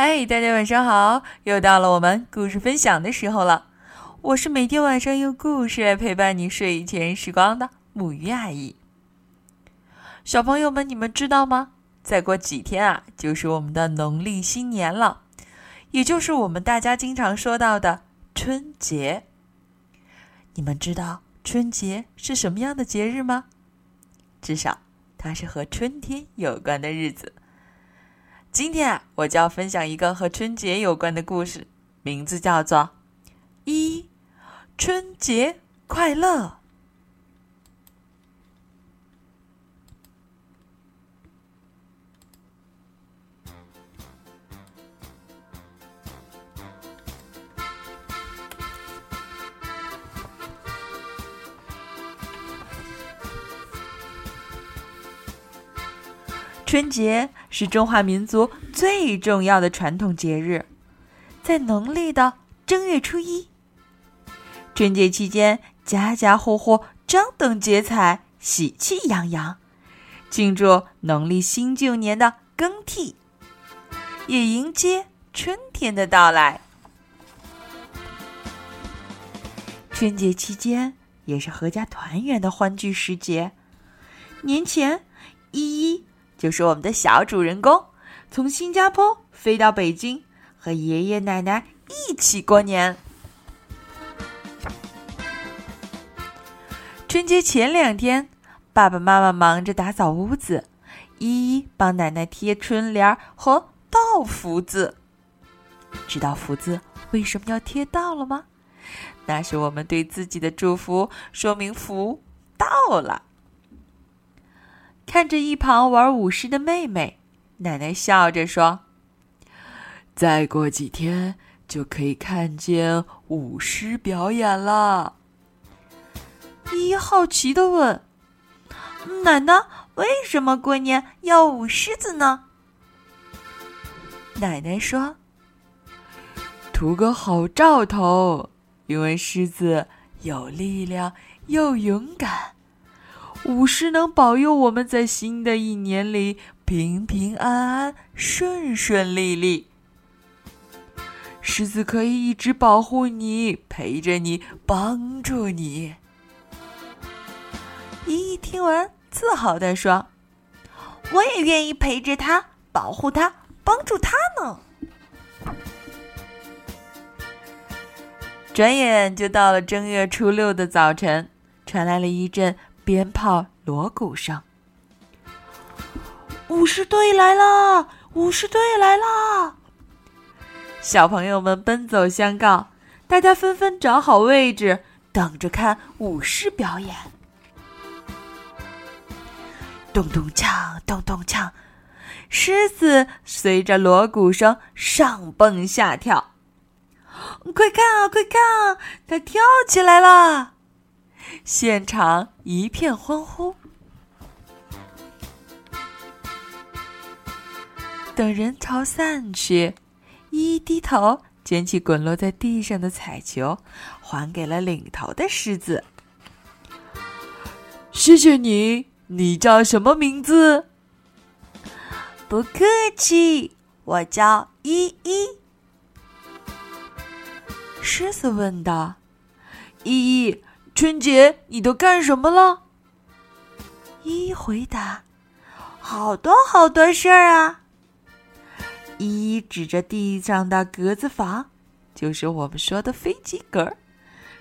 嗨，大家晚上好！又到了我们故事分享的时候了。我是每天晚上用故事来陪伴你睡前时光的木鱼阿姨。小朋友们，你们知道吗？再过几天啊，就是我们的农历新年了，也就是我们大家经常说到的春节。你们知道春节是什么样的节日吗？至少它是和春天有关的日子。今天啊，我就要分享一个和春节有关的故事，名字叫做《一春节快乐》。春节是中华民族最重要的传统节日，在农历的正月初一。春节期间，家家户户张灯结彩，喜气洋洋，庆祝农历新旧年的更替，也迎接春天的到来。春节期间也是阖家团圆的欢聚时节。年前，一一。就是我们的小主人公，从新加坡飞到北京，和爷爷奶奶一起过年。春节前两天，爸爸妈妈忙着打扫屋子，一一帮奶奶贴春联和倒福字。知道福字为什么要贴到了吗？那是我们对自己的祝福，说明福到了。看着一旁玩舞狮的妹妹，奶奶笑着说：“再过几天就可以看见舞狮表演了。”依依好奇的问：“奶奶，为什么过年要舞狮子呢？”奶奶说：“图个好兆头，因为狮子有力量又勇敢。”舞狮能保佑我们在新的一年里平平安安、顺顺利利。狮子可以一直保护你，陪着你，帮助你。依依听完，自豪地说：“我也愿意陪着他，保护他，帮助他呢。”转眼就到了正月初六的早晨，传来了一阵。鞭炮、锣鼓声，武士队来啦！武士队来啦！小朋友们奔走相告，大家纷纷找好位置，等着看武士表演。咚咚锵，咚咚锵，狮子随着锣鼓声上蹦下跳。快看啊，快看啊，它跳起来了！现场一片欢呼。等人潮散去，依依低头捡起滚落在地上的彩球，还给了领头的狮子。谢谢你，你叫什么名字？不客气，我叫依依。狮子问道：“依依。”春节你都干什么了？依依回答：“好多好多事儿啊。”依依指着地上的格子房，就是我们说的飞机格儿，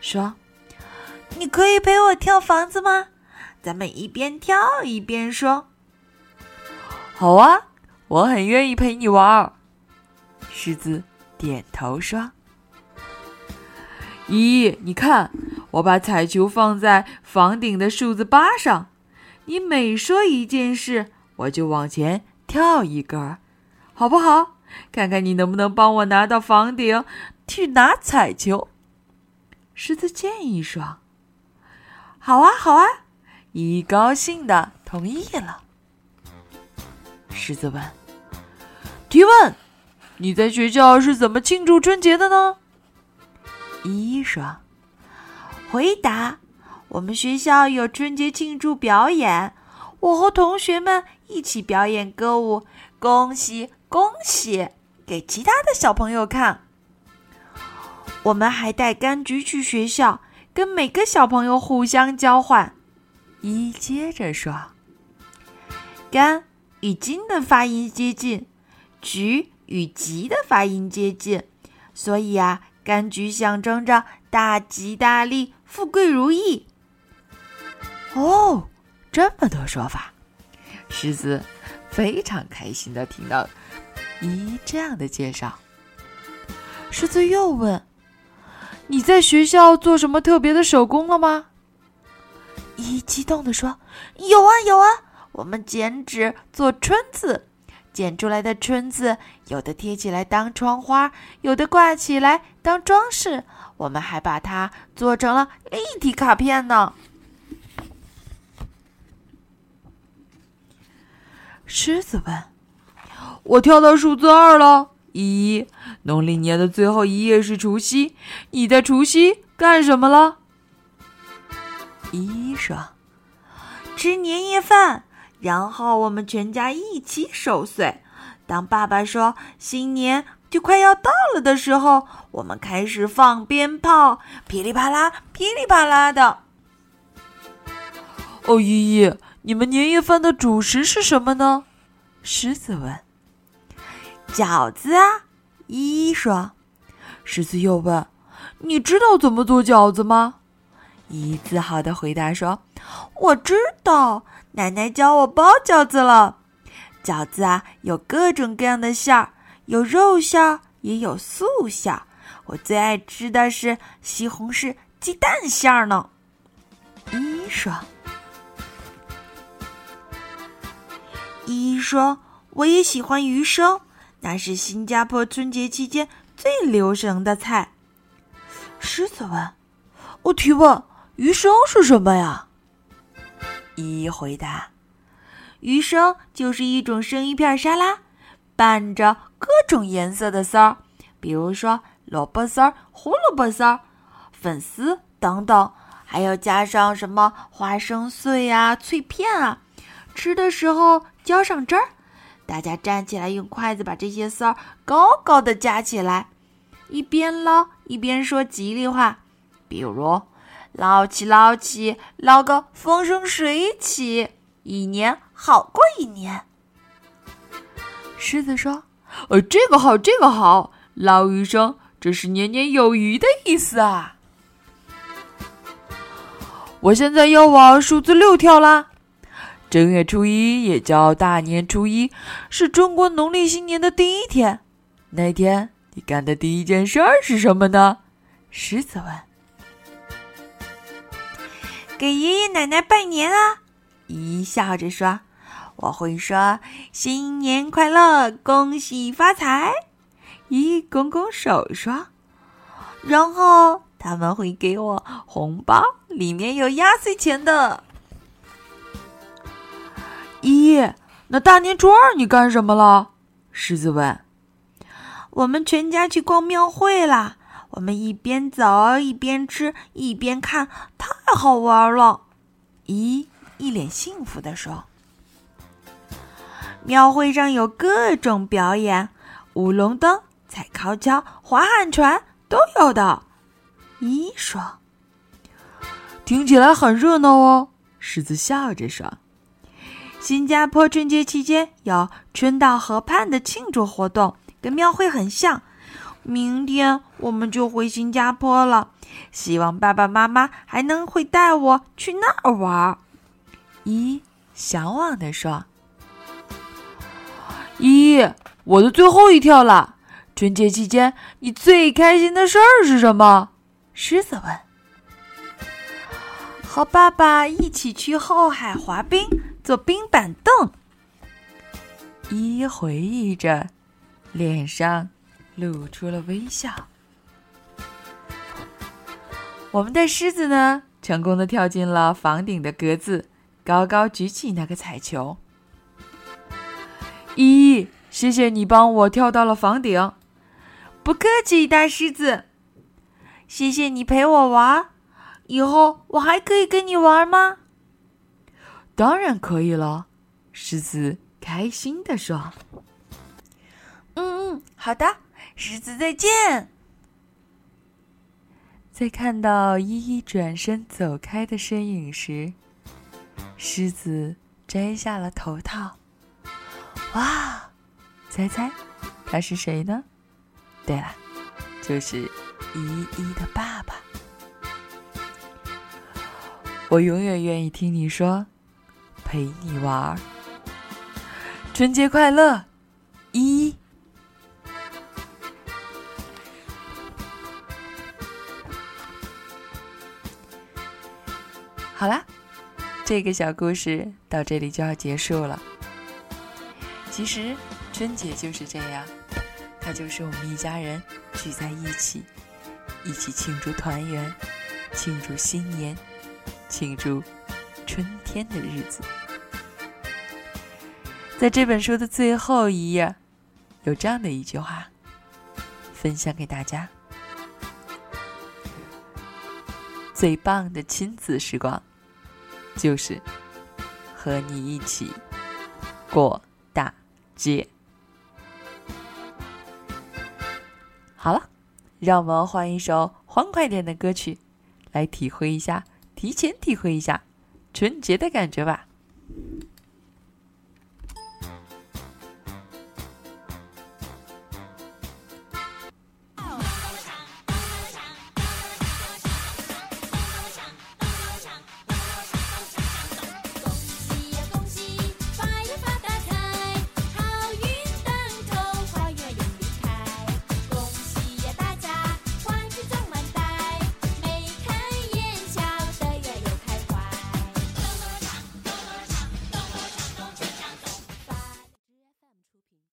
说：“你可以陪我跳房子吗？咱们一边跳一边说。”好啊，我很愿意陪你玩。狮子点头说：“依依，你看。”我把彩球放在房顶的数字八上，你每说一件事，我就往前跳一格，好不好？看看你能不能帮我拿到房顶去拿彩球。狮子建议说：“好啊，好啊！”依依高兴的同意了。狮子问：“提问，你在学校是怎么庆祝春节的呢？”依依说。回答：我们学校有春节庆祝表演，我和同学们一起表演歌舞，恭喜恭喜！给其他的小朋友看。我们还带柑橘去学校，跟每个小朋友互相交换。一接着说：“柑与金的发音接近，橘与吉的发音接近，所以啊，柑橘象征着大吉大利、富贵如意。”哦，这么多说法，狮子非常开心的听到咦这样的介绍。狮子又问。你在学校做什么特别的手工了吗？一激动的说：“有啊有啊，我们剪纸做春子，剪出来的春字有的贴起来当窗花，有的挂起来当装饰，我们还把它做成了立体卡片呢。”狮子问：“我跳到数字二了。”一，农历年的最后一夜是除夕，你在除夕干什么了？一说，吃年夜饭，然后我们全家一起守岁。当爸爸说新年就快要到了的时候，我们开始放鞭炮，噼里啪啦，噼里啪啦的。哦，依依，你们年夜饭的主食是什么呢？狮子问。饺子啊，依依说。狮子又问：“你知道怎么做饺子吗？”依依自豪的回答说：“我知道，奶奶教我包饺子了。饺子啊，有各种各样的馅儿，有肉馅儿，也有素馅儿。我最爱吃的是西红柿鸡蛋馅儿呢。”依依说：“依依说，我也喜欢鱼生。”那是新加坡春节期间最流行的菜。狮子问：“我提问，鱼生是什么呀？”一一回答：“鱼生就是一种生鱼片沙拉，拌着各种颜色的丝儿，比如说萝卜丝儿、胡萝卜丝儿、粉丝等等，还要加上什么花生碎啊、脆片啊，吃的时候浇上汁儿。”大家站起来，用筷子把这些丝儿高高的夹起来，一边捞一边说吉利话，比如“捞起捞起，捞个风生水起，一年好过一年。”狮子说：“呃，这个好，这个好，捞鱼生，这是年年有余的意思啊！”我现在要往数字六跳啦。正月初一也叫大年初一，是中国农历新年的第一天。那天你干的第一件事儿是什么呢？狮子问。给爷爷奶奶拜年啊！依依笑着说：“我会说新年快乐，恭喜发财。”依依拱拱手说：“然后他们会给我红包，里面有压岁钱的。”一，那大年初二你干什么了？狮子问。我们全家去逛庙会啦。我们一边走一边吃一边看，太好玩了。一一脸幸福地说。庙会上有各种表演，舞龙灯、踩高跷、划旱船都有的。一说。听起来很热闹哦。狮子笑着说。新加坡春节期间有春到河畔的庆祝活动，跟庙会很像。明天我们就回新加坡了，希望爸爸妈妈还能会带我去那儿玩。一向往的说：“一，我的最后一跳了。春节期间你最开心的事儿是什么？”狮子问。和爸爸一起去后海滑冰。坐冰板凳，一回忆着，脸上露出了微笑。我们的狮子呢，成功的跳进了房顶的格子，高高举起那个彩球。依依，谢谢你帮我跳到了房顶。不客气，大狮子。谢谢你陪我玩，以后我还可以跟你玩吗？当然可以了，狮子开心的说：“嗯嗯，好的，狮子再见。在看到依依转身走开的身影时，狮子摘下了头套。哇，猜猜他是谁呢？对了，就是依依的爸爸。我永远愿意听你说，陪你玩儿。春节快乐，好啦，这个小故事到这里就要结束了。其实春节就是这样，它就是我们一家人聚在一起，一起庆祝团圆，庆祝新年，庆祝春天的日子。在这本书的最后一页，有这样的一句话，分享给大家。最棒的亲子时光，就是和你一起过大街。好了，让我们换一首欢快点的歌曲，来体会一下，提前体会一下春节的感觉吧。